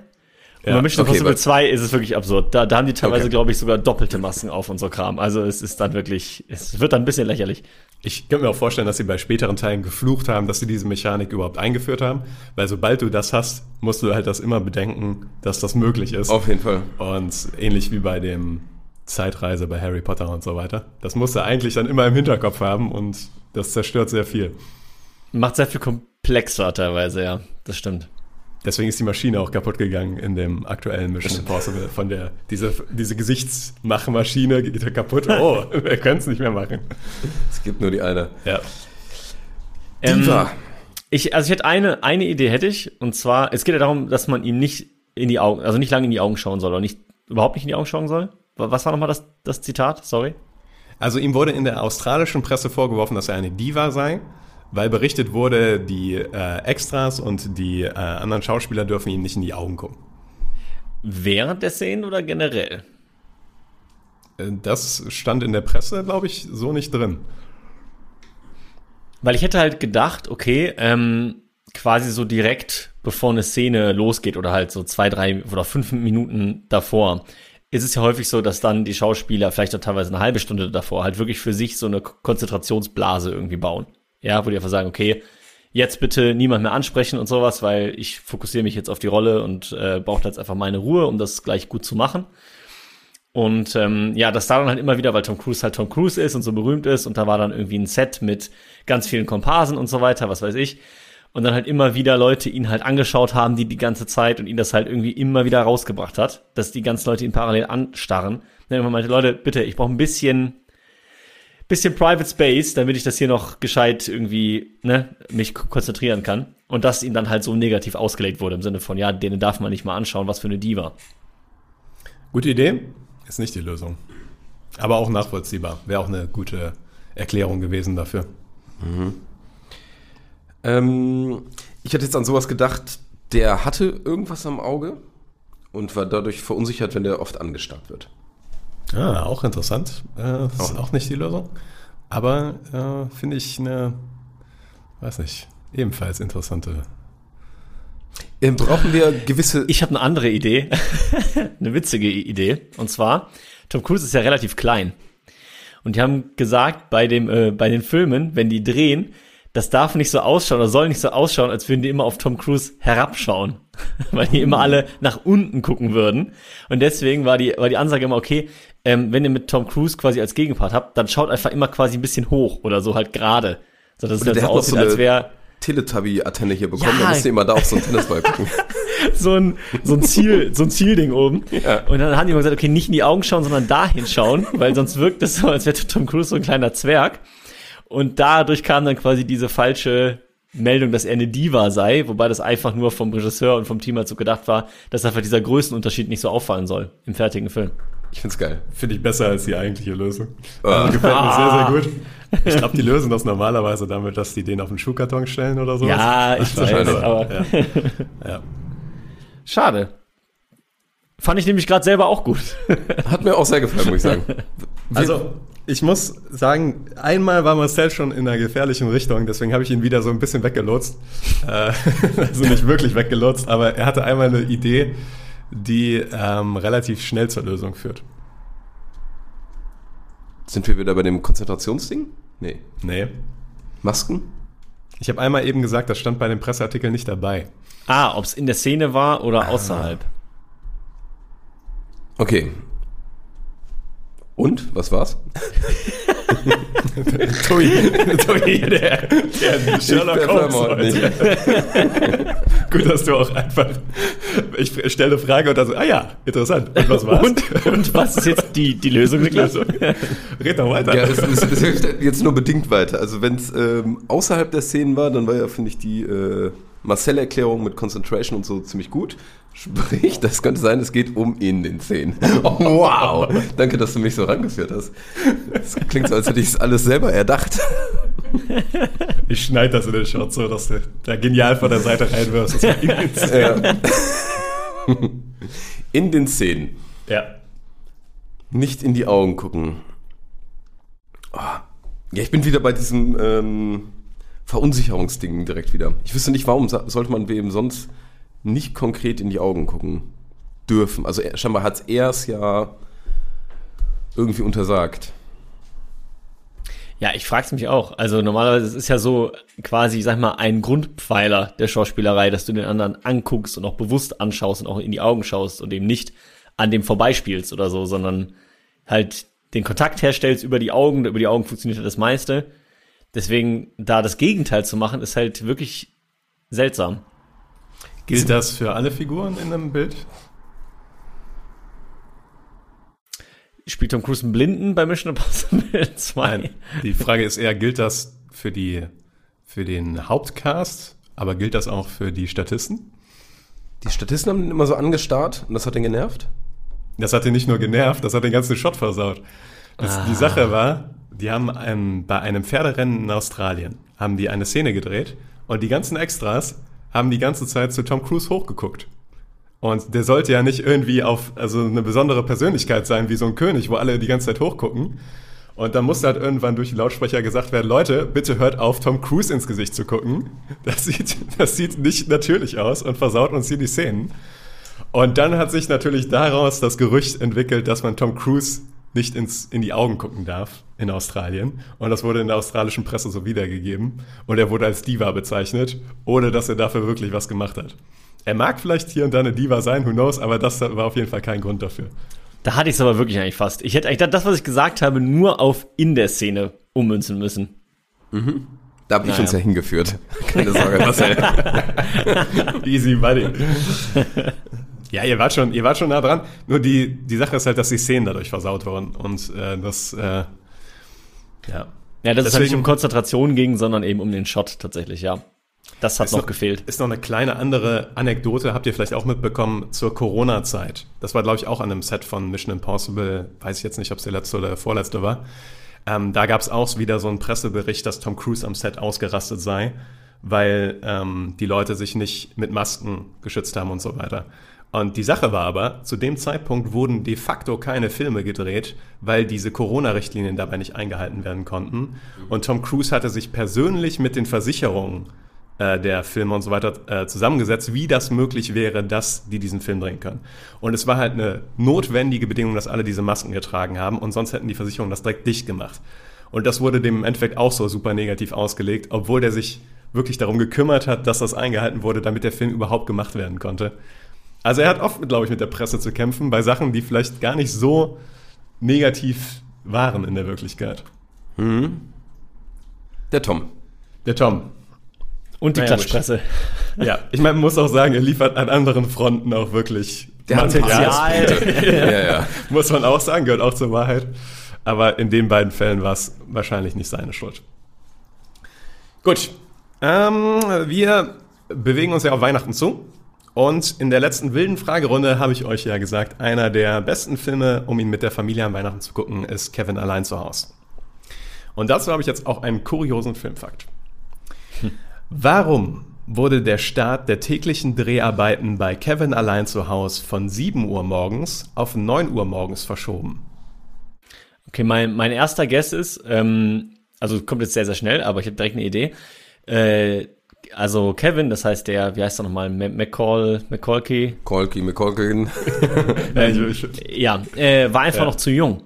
Und Ja, bei Mission okay, Impossible weil- 2 ist es wirklich absurd. Da, da haben die teilweise, Okay. glaube ich, sogar doppelte Masken auf und so Kram. Also es ist dann wirklich, es wird dann ein bisschen lächerlich. Ich könnte mir auch vorstellen, dass sie bei späteren Teilen geflucht haben, dass sie diese Mechanik überhaupt eingeführt haben. Weil sobald du das hast, musst du halt das immer bedenken, dass das möglich ist. Auf jeden Fall. Und ähnlich wie bei dem Zeitreise bei Harry Potter und so weiter. Das musst du eigentlich dann immer im Hinterkopf haben und das zerstört sehr viel. Macht sehr viel komplexer teilweise, ja. Das stimmt. Deswegen ist die Maschine auch kaputt gegangen in dem aktuellen Mission Impossible. Von der, diese, diese Gesichtsmachmaschine geht kaputt. Oh, wir können es nicht mehr machen. Es gibt nur die eine. Ja. Diva. Ähm, ich, also ich hätte eine, eine Idee hätte ich, und zwar, es geht ja darum, dass man ihm nicht in die Augen, also nicht lange in die Augen schauen soll, oder nicht, überhaupt nicht in die Augen schauen soll. Wa- Was war nochmal das, das Zitat? Sorry. Also ihm wurde in der australischen Presse vorgeworfen, dass er eine Diva sei, weil berichtet wurde, die äh, Extras und die äh, anderen Schauspieler dürfen ihm nicht in die Augen gucken. Während der Szenen oder generell? Äh, Das stand in der Presse, glaube ich, so nicht drin. Weil ich hätte halt gedacht, okay, ähm, quasi so direkt bevor eine Szene losgeht oder halt so zwei, drei oder fünf Minuten davor, ist es ja häufig so, dass dann die Schauspieler vielleicht auch teilweise eine halbe Stunde davor halt wirklich für sich so eine Konzentrationsblase irgendwie bauen. Ja, wo die einfach sagen, okay, jetzt bitte niemand mehr ansprechen und sowas, weil ich fokussiere mich jetzt auf die Rolle und äh, brauche jetzt einfach meine Ruhe, um das gleich gut zu machen. Und ähm, ja, das da dann halt immer wieder, weil Tom Cruise halt Tom Cruise ist und so berühmt ist und da war dann irgendwie ein Set mit ganz vielen Komparsen und so weiter, was weiß ich. Und dann halt immer wieder Leute ihn halt angeschaut haben, die die ganze Zeit und ihn das halt irgendwie immer wieder rausgebracht hat, dass die ganzen Leute ihn parallel anstarren. Dann immer meinte, Leute, bitte, ich brauche ein bisschen, bisschen Private Space, damit ich das hier noch gescheit irgendwie, ne, mich konzentrieren kann. Und dass ihm dann halt so negativ ausgelegt wurde, im Sinne von, ja, denen darf man nicht mal anschauen, was für eine Diva. Gute Idee, ist nicht die Lösung. Aber auch nachvollziehbar. Wäre auch eine gute Erklärung gewesen dafür. Ähm, ich hatte jetzt an sowas gedacht, der hatte irgendwas am Auge und war dadurch verunsichert, wenn der oft angestarrt wird. Ah, auch interessant. Äh, das ist auch nicht die Lösung. Aber äh, finde ich eine, weiß nicht, ebenfalls interessante. Ähm, brauchen wir gewisse. Ich habe eine andere Idee, eine witzige Idee. Und zwar, Tom Cruise ist ja relativ klein. Und die haben gesagt, bei, dem, äh, bei den Filmen, wenn die drehen, das darf nicht so ausschauen oder soll nicht so ausschauen, als würden die immer auf Tom Cruise herabschauen. Weil die immer alle nach unten gucken würden. Und deswegen war die, war die Ansage immer, okay, ähm, wenn ihr mit Tom Cruise quasi als Gegenpart habt, dann schaut einfach immer quasi ein bisschen hoch oder so halt gerade. So dass es Oder halt der so aussieht, so als eine- wäre Teletubby-Antenne hier bekommen, Ja. da musst du immer da auf so einen Tennisball gucken. so ein, so ein Ziel, so ein Zielding oben. Ja. Und dann haben die immer gesagt, okay, nicht in die Augen schauen, sondern dahin schauen, weil sonst wirkt es so, als wäre Tom Cruise so ein kleiner Zwerg. Und dadurch kam dann quasi diese falsche Meldung, dass er eine Diva sei, wobei das einfach nur vom Regisseur und vom Team halt so gedacht war, dass einfach dieser Größenunterschied nicht so auffallen soll im fertigen Film. Ich find's geil. Finde ich besser als die eigentliche Lösung. Ah. Also gefällt mir sehr, sehr gut. Ich glaube, die lösen das normalerweise damit, dass die den auf den Schuhkarton stellen oder so. Ja, ich weiß, wahrscheinlich. aber Ja. ja. schade. Fand ich nämlich gerade selber auch gut. Hat mir auch sehr gefallen, muss ich sagen. Also, ich muss sagen, einmal war Marcel schon in einer gefährlichen Richtung, deswegen habe ich ihn wieder so ein bisschen weggelotst. Äh, also nicht wirklich weggelotst, aber er hatte einmal eine Idee, die ähm, relativ schnell zur Lösung führt. Sind wir wieder bei dem Konzentrationsding? Nee. Nee. Masken? Ich habe einmal eben gesagt, das stand bei dem Presseartikel nicht dabei. Ah, ob es in der Szene war oder außerhalb. Okay. Und? Was war's? Tui, Tui, der, der Sherlock Holmes heute. Gut, dass du auch einfach Ich stelle eine Frage und dann so, ah ja, interessant. Und was war's? Und, und was ist jetzt die, die Lösung, Niklas? Red doch weiter. Ja, es, es, es hilft jetzt nur bedingt weiter. Also wenn es ähm, außerhalb der Szenen war, dann war ja, finde ich, die äh, Marcel-Erklärung mit Concentration und so ziemlich gut. Sprich, das könnte sein, es geht um in den Szenen. Oh, wow. Danke, dass du mich so rangeführt hast. Das klingt so, als hätte ich es alles selber erdacht. Ich schneide das in den Shot so, dass du da genial von der Seite reinwirfst. Ja. In den Szenen. ja. Nicht in die Augen gucken. Oh. Ja, ich bin wieder bei diesem ähm, Verunsicherungsding direkt wieder. Ich wüsste nicht, warum sollte man wem sonst nicht konkret in die Augen gucken dürfen. Also scheinbar hat er es ja irgendwie untersagt. Ja, ich frage es mich auch. Also normalerweise es ist ja so quasi, sag mal, ein Grundpfeiler der Schauspielerei, dass du den anderen anguckst und auch bewusst anschaust und auch in die Augen schaust und eben nicht an dem vorbeispielst oder so, sondern halt den Kontakt herstellst über die Augen. Über die Augen funktioniert halt das meiste. Deswegen da das Gegenteil zu machen, ist halt wirklich seltsam. Gilt das für alle Figuren in einem Bild? Spielt Tom Cruise einen Blinden bei Mission Impossible 2? Nein. Die Frage ist eher, gilt das für die, für den Hauptcast, aber gilt das auch für die Statisten? Die Statisten haben ihn immer so angestarrt und das hat ihn genervt. Das hat ihn nicht nur genervt, das hat den ganzen Shot versaut. Das, Die Sache war, die haben ähm, bei einem Pferderennen in Australien, haben die eine Szene gedreht und die ganzen Extras haben die ganze Zeit zu Tom Cruise hochgeguckt. Und der sollte ja nicht irgendwie auf, also eine besondere Persönlichkeit sein, wie so ein König, wo alle die ganze Zeit hochgucken. Und dann musste halt irgendwann durch die Lautsprecher gesagt werden, Leute, bitte hört auf, Tom Cruise ins Gesicht zu gucken. Das sieht, das sieht nicht natürlich aus und versaut uns hier die Szenen. Und dann hat sich natürlich daraus das Gerücht entwickelt, dass man Tom Cruise nicht ins, in die Augen gucken darf in Australien. Und das wurde in der australischen Presse so wiedergegeben. Und er wurde als Diva bezeichnet, ohne dass er dafür wirklich was gemacht hat. Er mag vielleicht hier und da eine Diva sein, who knows, aber das war auf jeden Fall kein Grund dafür. Da hatte ich es aber wirklich eigentlich fast. Ich hätte eigentlich das, was ich gesagt habe, nur auf in der Szene ummünzen müssen. Da habe ich Naja. uns ja hingeführt. Keine Sorge, Marcel. Easy buddy. ja, ihr wart schon, ihr wart schon nah dran. Nur die, die Sache ist halt, dass die Szenen dadurch versaut wurden. Und äh, das, äh, ja. Ja, dass es halt nicht Deswegen- um Konzentration ging, sondern eben um den Shot tatsächlich, ja. Das hat Ist noch gefehlt. Ist noch eine kleine andere Anekdote, habt ihr vielleicht auch mitbekommen, zur Corona-Zeit. Das war, glaube ich, auch an einem Set von Mission Impossible. Weiß ich jetzt nicht, ob es der letzte oder der vorletzte war. Ähm, da gab es auch wieder so einen Pressebericht, dass Tom Cruise am Set ausgerastet sei, weil ähm, die Leute sich nicht mit Masken geschützt haben und so weiter. Und die Sache war aber, zu dem Zeitpunkt wurden de facto keine Filme gedreht, weil diese Corona-Richtlinien dabei nicht eingehalten werden konnten. Und Tom Cruise hatte sich persönlich mit den Versicherungen äh, der Filme und so weiter äh, zusammengesetzt, wie das möglich wäre, dass die diesen Film drehen können. Und es war halt eine notwendige Bedingung, dass alle diese Masken getragen haben und sonst hätten die Versicherungen das direkt dicht gemacht. Und das wurde dem im Endeffekt auch so super negativ ausgelegt, obwohl der sich wirklich darum gekümmert hat, dass das eingehalten wurde, damit der Film überhaupt gemacht werden konnte. Also er hat oft, glaube ich, mit der Presse zu kämpfen bei Sachen, die vielleicht gar nicht so negativ waren in der Wirklichkeit. Der Tom. Der Tom, Und die Naja, Klatschpresse. Ja, ich meine, man muss auch sagen, er liefert an anderen Fronten auch wirklich Der hat Potenzial. Ja, ja. muss man auch sagen, gehört auch zur Wahrheit. Aber in den beiden Fällen war es wahrscheinlich nicht seine Schuld. Gut, ähm, wir bewegen uns ja auf Weihnachten zu. Und in der letzten wilden Fragerunde habe ich euch ja gesagt, einer der besten Filme, um ihn mit der Familie an Weihnachten zu gucken, ist Kevin allein zu Hause. Und dazu habe ich jetzt auch einen kuriosen Filmfakt. Warum wurde der Start der täglichen Dreharbeiten bei Kevin allein zu Hause von 7 Uhr morgens auf 9 Uhr morgens verschoben? Okay, mein, mein erster Guess ist, ähm, also kommt jetzt sehr, sehr schnell, aber ich habe direkt eine Idee. Äh, also Kevin, das heißt der, wie heißt er nochmal, Ma- McCall, McCallkey, Kolki, McColkin. Ja, ich, ja, äh, war einfach Ja. noch zu jung.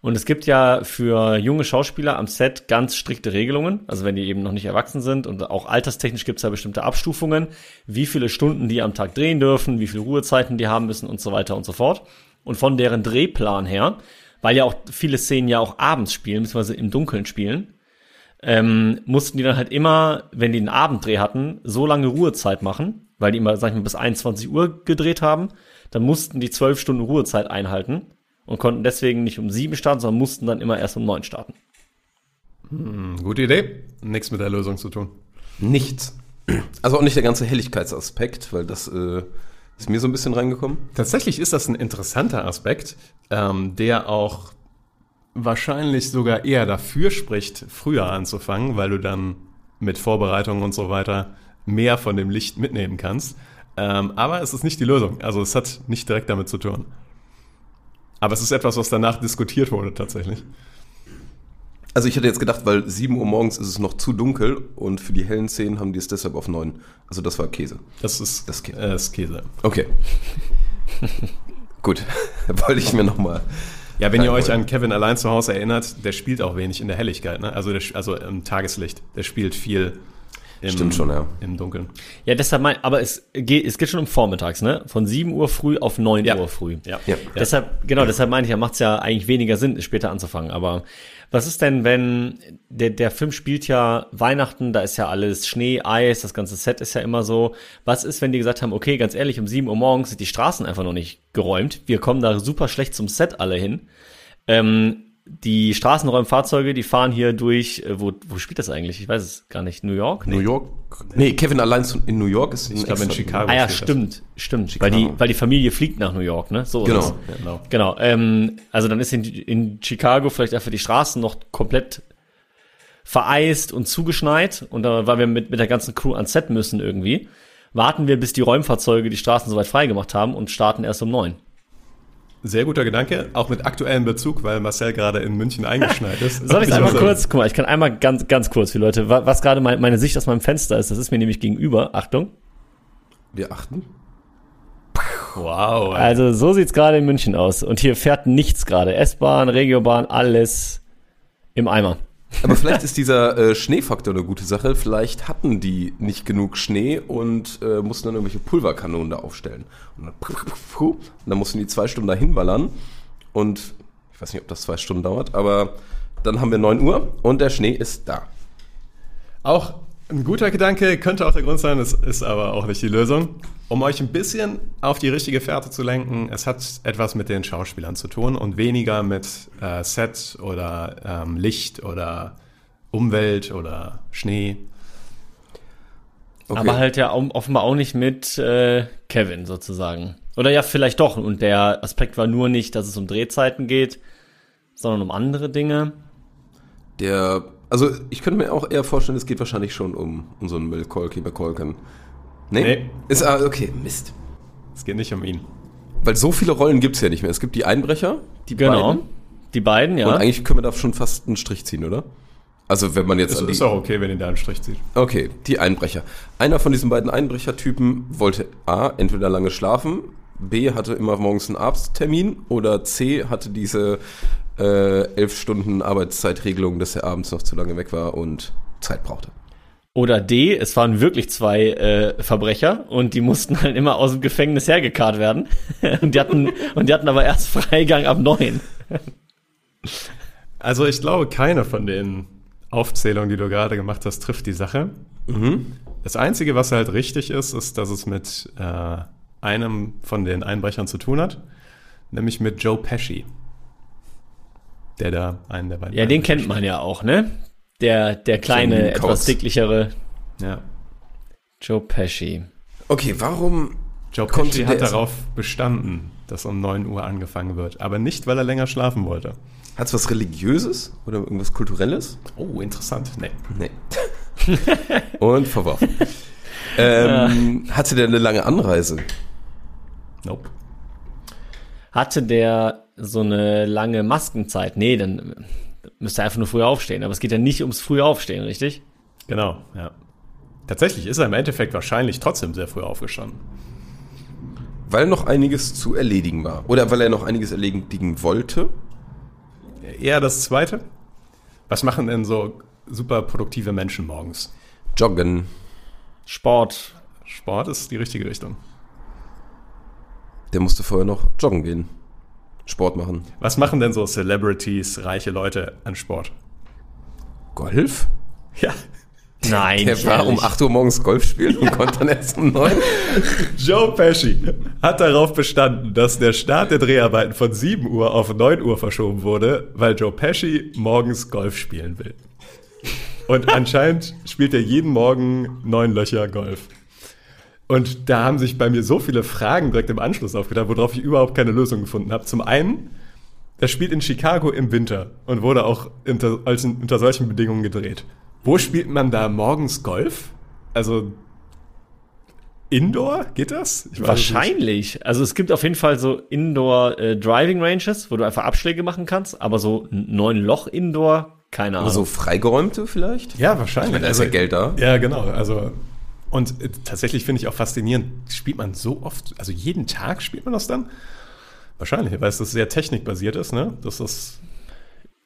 Und es gibt ja für junge Schauspieler am Set ganz strikte Regelungen, also wenn die eben noch nicht erwachsen sind und auch alterstechnisch gibt es da bestimmte Abstufungen, wie viele Stunden die am Tag drehen dürfen, wie viele Ruhezeiten die haben müssen und so weiter und so fort. Und von deren Drehplan her, weil ja auch viele Szenen ja auch abends spielen, beziehungsweise im Dunkeln spielen, ähm, mussten die dann halt immer, wenn die einen Abenddreh hatten, so lange Ruhezeit machen, weil die immer, sag ich mal, bis 21 Uhr gedreht haben. Dann mussten die 12 Stunden Ruhezeit einhalten und konnten deswegen nicht um 7 starten, sondern mussten dann immer erst um 9 starten. Gute Idee. Nichts mit der Lösung zu tun. Nichts. Also auch nicht der ganze Helligkeitsaspekt, weil das äh, ist mir so ein bisschen reingekommen. Tatsächlich ist das ein interessanter Aspekt, ähm, der auch wahrscheinlich sogar eher dafür spricht, früher anzufangen, weil du dann mit Vorbereitungen und so weiter mehr von dem Licht mitnehmen kannst. Ähm, aber es ist nicht die Lösung. Also es hat nicht direkt damit zu tun. Aber es ist etwas, was danach diskutiert wurde tatsächlich. Also ich hätte jetzt gedacht, weil 7 Uhr morgens ist es noch zu dunkel und für die hellen Szenen haben die es deshalb auf 9. Also das war Käse. Das ist, Das geht. äh, ist Käse. Okay. Gut. Wollte ich mir nochmal. Ja, wenn ihr euch an Kevin allein zu Hause erinnert, der spielt auch wenig in der Helligkeit, ne? Also, der, also im Tageslicht. Der spielt viel im, Stimmt schon, ja. im Dunkeln. Ja, deshalb mein, aber es geht, es geht schon um vormittags, ne? Von 7 Uhr früh auf 9 Ja. Uhr früh. Ja. Ja. Deshalb, genau, deshalb meine ich ja, macht es ja eigentlich weniger Sinn, später anzufangen. Aber was ist denn, wenn der, der Film spielt ja Weihnachten, da ist ja alles Schnee, Eis, das ganze Set ist ja immer so. Was ist, wenn die gesagt haben, okay, ganz ehrlich, um 7 Uhr morgens sind die Straßen einfach noch nicht geräumt. Wir kommen da super schlecht zum Set alle hin. Ähm, die Straßenräumfahrzeuge, die fahren hier durch, äh, wo, wo spielt das eigentlich? Ich weiß es gar nicht. New York? New York? Nee, Kevin allein in New York ist Ich glaube in Chicago. Ah ja, steht das. stimmt, stimmt. Chicago. Weil die, weil die Familie fliegt nach New York, ne? So ist Genau. es. Ja, genau. Genau. Ähm, also dann ist in, in Chicago vielleicht einfach die Straßen noch komplett vereist und zugeschneit und da, weil wir mit, mit der ganzen Crew ans Set müssen irgendwie, warten wir, bis die Räumfahrzeuge die Straßen soweit freigemacht haben und starten erst um neun. Sehr guter Gedanke, auch mit aktuellem Bezug, weil Marcel gerade in München eingeschneit ist. Soll ich einmal kurz, guck mal, ich kann einmal ganz, ganz kurz für Leute, wa- was gerade mein, meine Sicht aus meinem Fenster ist, das ist mir nämlich gegenüber, Achtung. Wir achten. Wow. Also so sieht's gerade in München aus und hier fährt nichts gerade. S-Bahn, Regiobahn, alles im Eimer. Aber vielleicht ist dieser äh, Schneefaktor eine gute Sache. Vielleicht hatten die nicht genug Schnee und äh, mussten dann irgendwelche Pulverkanonen da aufstellen. Und dann, und dann mussten die zwei Stunden da hinballern. Und ich weiß nicht, ob das zwei Stunden dauert, aber dann haben wir 9 Uhr und der Schnee ist da. Auch ein guter Gedanke, könnte auch der Grund sein, es ist aber auch nicht die Lösung. Um euch ein bisschen auf die richtige Fährte zu lenken, es hat etwas mit den Schauspielern zu tun und weniger mit äh, Set oder ähm, Licht oder Umwelt oder Schnee. Okay. Aber halt ja offenbar auch nicht mit äh, Kevin sozusagen. Oder ja, vielleicht doch. Und der Aspekt war nur nicht, dass es um Drehzeiten geht, sondern um andere Dinge. Der, also ich könnte mir auch eher vorstellen, es geht wahrscheinlich schon um, um so einen Milkolki McColkin. Nee? Nee. Ist, ah, okay, Mist. Es geht nicht um ihn. Weil so viele Rollen gibt's ja nicht mehr. Es gibt die Einbrecher, die Genau. beiden. Die beiden, ja. Und eigentlich können wir da schon fast einen Strich ziehen, oder? Also wenn man jetzt Es die, ist auch okay, wenn ihr da einen Strich zieht. Okay, die Einbrecher. Einer von diesen beiden Einbrechertypen wollte A, entweder lange schlafen, B, hatte immer morgens einen Arzttermin oder C, hatte diese äh, elf Stunden Arbeitszeitregelung, dass er abends noch zu lange weg war und Zeit brauchte. Oder D, es waren wirklich zwei äh, Verbrecher und die mussten halt immer aus dem Gefängnis hergekarrt werden. und, die hatten, und die hatten aber erst Freigang ab neun. Also ich glaube, keine von den Aufzählungen, die du gerade gemacht hast, trifft die Sache. Das Einzige, was halt richtig ist, ist, dass es mit äh, einem von den Einbrechern zu tun hat, nämlich mit Joe Pesci. Der da einen der beiden. Ja, den kennt man ja auch, ne? Der, der kleine, etwas dicklichere. Ja. Joe Pesci. Okay, warum Joe Pesci hat darauf bestanden, dass um 9 Uhr angefangen wird. Aber nicht, weil er länger schlafen wollte. hat's was Religiöses oder irgendwas Kulturelles? Oh, interessant. Nee. Nee. und verworfen. ähm, hatte der eine lange Anreise? Nope. Hatte der so eine lange Maskenzeit? Nee, dann müsste er einfach nur früh aufstehen. Aber es geht ja nicht ums frühe Aufstehen, richtig? Genau, ja. Tatsächlich ist er im Endeffekt wahrscheinlich trotzdem sehr früh aufgestanden. Weil noch einiges zu erledigen war. Oder weil er noch einiges erledigen wollte. Eher das Zweite. Was machen denn so super produktive Menschen morgens? Joggen. Sport. Sport ist die richtige Richtung. Der musste vorher noch joggen gehen. Sport machen. Was machen denn so Celebrities, reiche Leute an Sport? Golf? Ja. Nein, Der war um ehrlich. 8 Uhr morgens Golf spielen und konnte dann erst um 9. Joe Pesci hat darauf bestanden, dass der Start der Dreharbeiten von 7 Uhr auf 9 Uhr verschoben wurde, weil Joe Pesci morgens Golf spielen will. Und anscheinend spielt er jeden Morgen neun Löcher Golf. Und da haben sich bei mir so viele Fragen direkt im Anschluss aufgetan, worauf ich überhaupt keine Lösung gefunden habe. Zum einen, er spielt in Chicago im Winter und wurde auch unter, unter solchen Bedingungen gedreht. Wo spielt man da morgens Golf? Also Indoor? Geht das? Ich es nicht. Wahrscheinlich. Also es gibt auf jeden Fall so Indoor äh, Driving Ranges, wo du einfach Abschläge machen kannst, aber so ein neun Loch Indoor, keine Ahnung. So freigeräumte vielleicht? Ja, wahrscheinlich. meine, da ist ja Geld da. Ja, genau. Also und äh, tatsächlich finde ich auch faszinierend, spielt man so oft, also jeden Tag spielt man das dann? Wahrscheinlich, weil es das sehr technikbasiert ist, ne? Das ist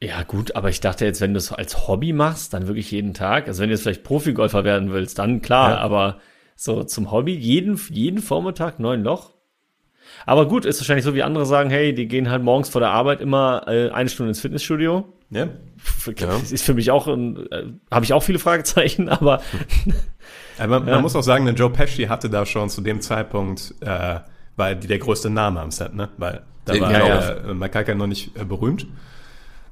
Ja, gut, aber ich dachte jetzt, wenn du es als Hobby machst, dann wirklich jeden Tag. Also wenn du jetzt vielleicht Profigolfer werden willst, dann klar, Ja. aber so zum Hobby, jeden, jeden Vormittag neun Loch. Aber gut, ist wahrscheinlich so, wie andere sagen, hey, die gehen halt morgens vor der Arbeit immer äh, eine Stunde ins Fitnessstudio. ja. Ja. Ist für mich auch, äh, habe ich auch viele Fragezeichen, aber Aber man, Ja. muss auch sagen, der Joe Pesci hatte da schon zu dem Zeitpunkt, äh, war die der größte Name am Set, ne? Weil da Ja, war genau. äh, Mike noch nicht äh, berühmt.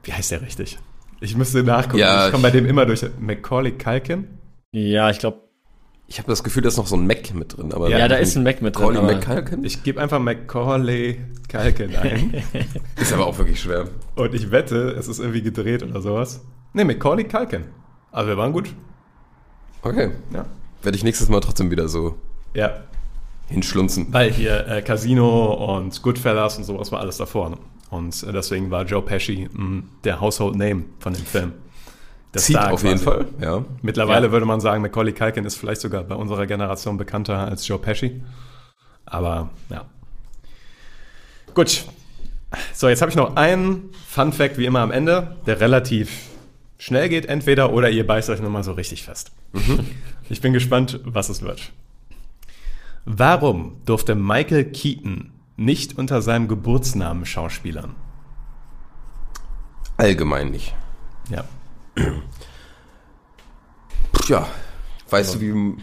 Wie heißt der richtig? Ich müsste nachgucken. Ja, ich komme bei dem immer durch. Macaulay Culkin? ja, ich glaube, Ich habe das Gefühl, da ist noch so ein Mac mit drin. Aber ja, da ist ein Mac mit drin. Colin aber- McCulkin? Ich gebe einfach Macaulay Culkin ein. Ist aber auch wirklich schwer. Und ich wette, es ist irgendwie gedreht oder sowas. Ne, Macaulay Culkin. Aber wir waren gut. Okay. Ja. Werde ich nächstes Mal trotzdem wieder so Ja. hinschlunzen. Weil hier äh, Casino und Goodfellas und sowas war alles davor. Ne? Und äh, deswegen war Joe Pesci mh, der Household Name von dem Film. Der Zieht Star auf jeden quasi. Fall, ja. Mittlerweile Ja. würde man sagen, Macaulay Culkin ist vielleicht sogar bei unserer Generation bekannter als Joe Pesci. Aber ja. Gut. So, jetzt habe ich noch einen Fun Fact wie immer am Ende, der relativ schnell geht, entweder oder ihr beißt euch nochmal so richtig fest. Ich bin gespannt, was es wird. Warum durfte Michael Keaton nicht unter seinem Geburtsnamen schauspielern? Allgemein nicht. Ja. Ja. Weißt du, wie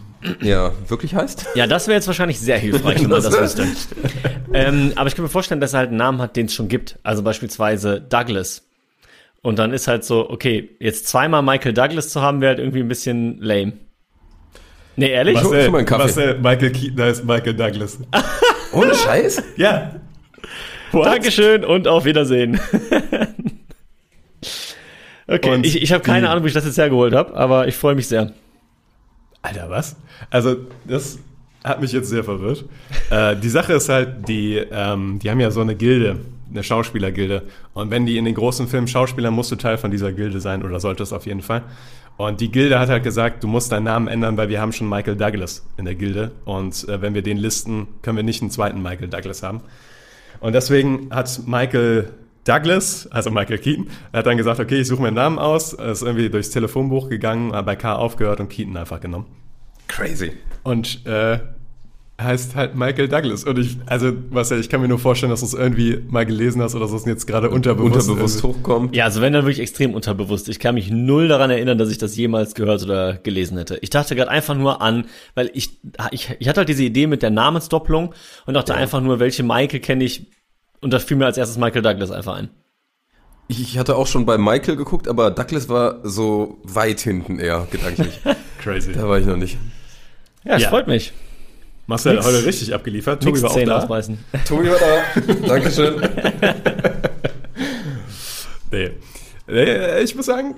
er wirklich heißt? Ja, das wäre jetzt wahrscheinlich sehr hilfreich, wenn man das Das wüsste. ähm, aber ich kann mir vorstellen, dass er halt einen Namen hat, den es schon gibt. Also beispielsweise Douglas. Und dann ist halt so, okay, jetzt zweimal Michael Douglas zu haben, wäre halt irgendwie ein bisschen lame. Nee, ehrlich? Was? Marcel, schon mal einen Kaffee. Marcel, Michael Keaton heißt Michael Douglas. Ohne Scheiß? ja. Dankeschön und auf Wiedersehen. okay, Und ich, ich habe keine die- Ahnung, wie ich das jetzt hergeholt habe, aber ich freue mich sehr. Alter, was? Also, das hat mich jetzt sehr verwirrt. Äh, die Sache ist halt, die, ähm, die haben ja so eine Gilde, eine Schauspielergilde. Und wenn die in den großen Filmen Schauspieler, musst du Teil von dieser Gilde sein oder solltest auf jeden Fall. Und die Gilde hat halt gesagt, du musst deinen Namen ändern, weil wir haben schon Michael Douglas in der Gilde. Und äh, wenn wir den listen, können wir nicht einen zweiten Michael Douglas haben. Und deswegen hat Michael Douglas, also Michael Keaton, hat dann gesagt, okay, ich suche mir einen Namen aus, ist irgendwie durchs Telefonbuch gegangen, hat bei K aufgehört und Keaton einfach genommen. Crazy. Und äh, heißt halt Michael Douglas. Und ich, also, was ja, ich kann mir nur vorstellen, dass du es irgendwie mal gelesen hast oder dass es jetzt gerade unterbewusst, Unterbewusst hochkommt. Ja, also wenn dann wirklich extrem unterbewusst. Ich kann mich null daran erinnern, dass ich das jemals gehört oder gelesen hätte. Ich dachte gerade einfach nur an, weil ich, ich, ich hatte halt diese Idee mit der Namensdoppelung und dachte einfach nur, welche Michael kenne ich und da fiel mir als erstes Michael Douglas einfach ein. Ich hatte auch schon bei Michael geguckt, aber Douglas war so weit hinten eher, gedanklich. Crazy. da war ich noch nicht. Ja, das Ja. freut mich. Marcel hat Nix- heute richtig abgeliefert. Tobi war auch Zähne da. ausbeißen. Tobi war da. Dankeschön. Nee. Nee, Ich muss sagen,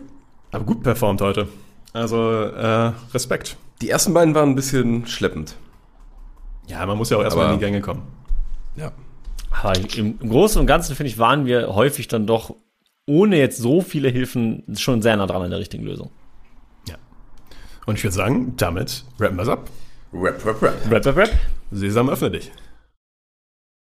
aber gut performt heute. Also, äh, Respekt. Die ersten beiden waren ein bisschen schleppend. Ja, man muss ja auch erstmal in die Gänge kommen. Ja. Aber im, im Großen und Ganzen, finde ich, waren wir häufig dann doch, ohne jetzt so viele Hilfen, schon sehr nah dran an der richtigen Lösung. Ja. Und ich würde sagen, damit rappen wir es ab. Rap, rap, rap. Rap, rap, rap. Sesam, öffne dich.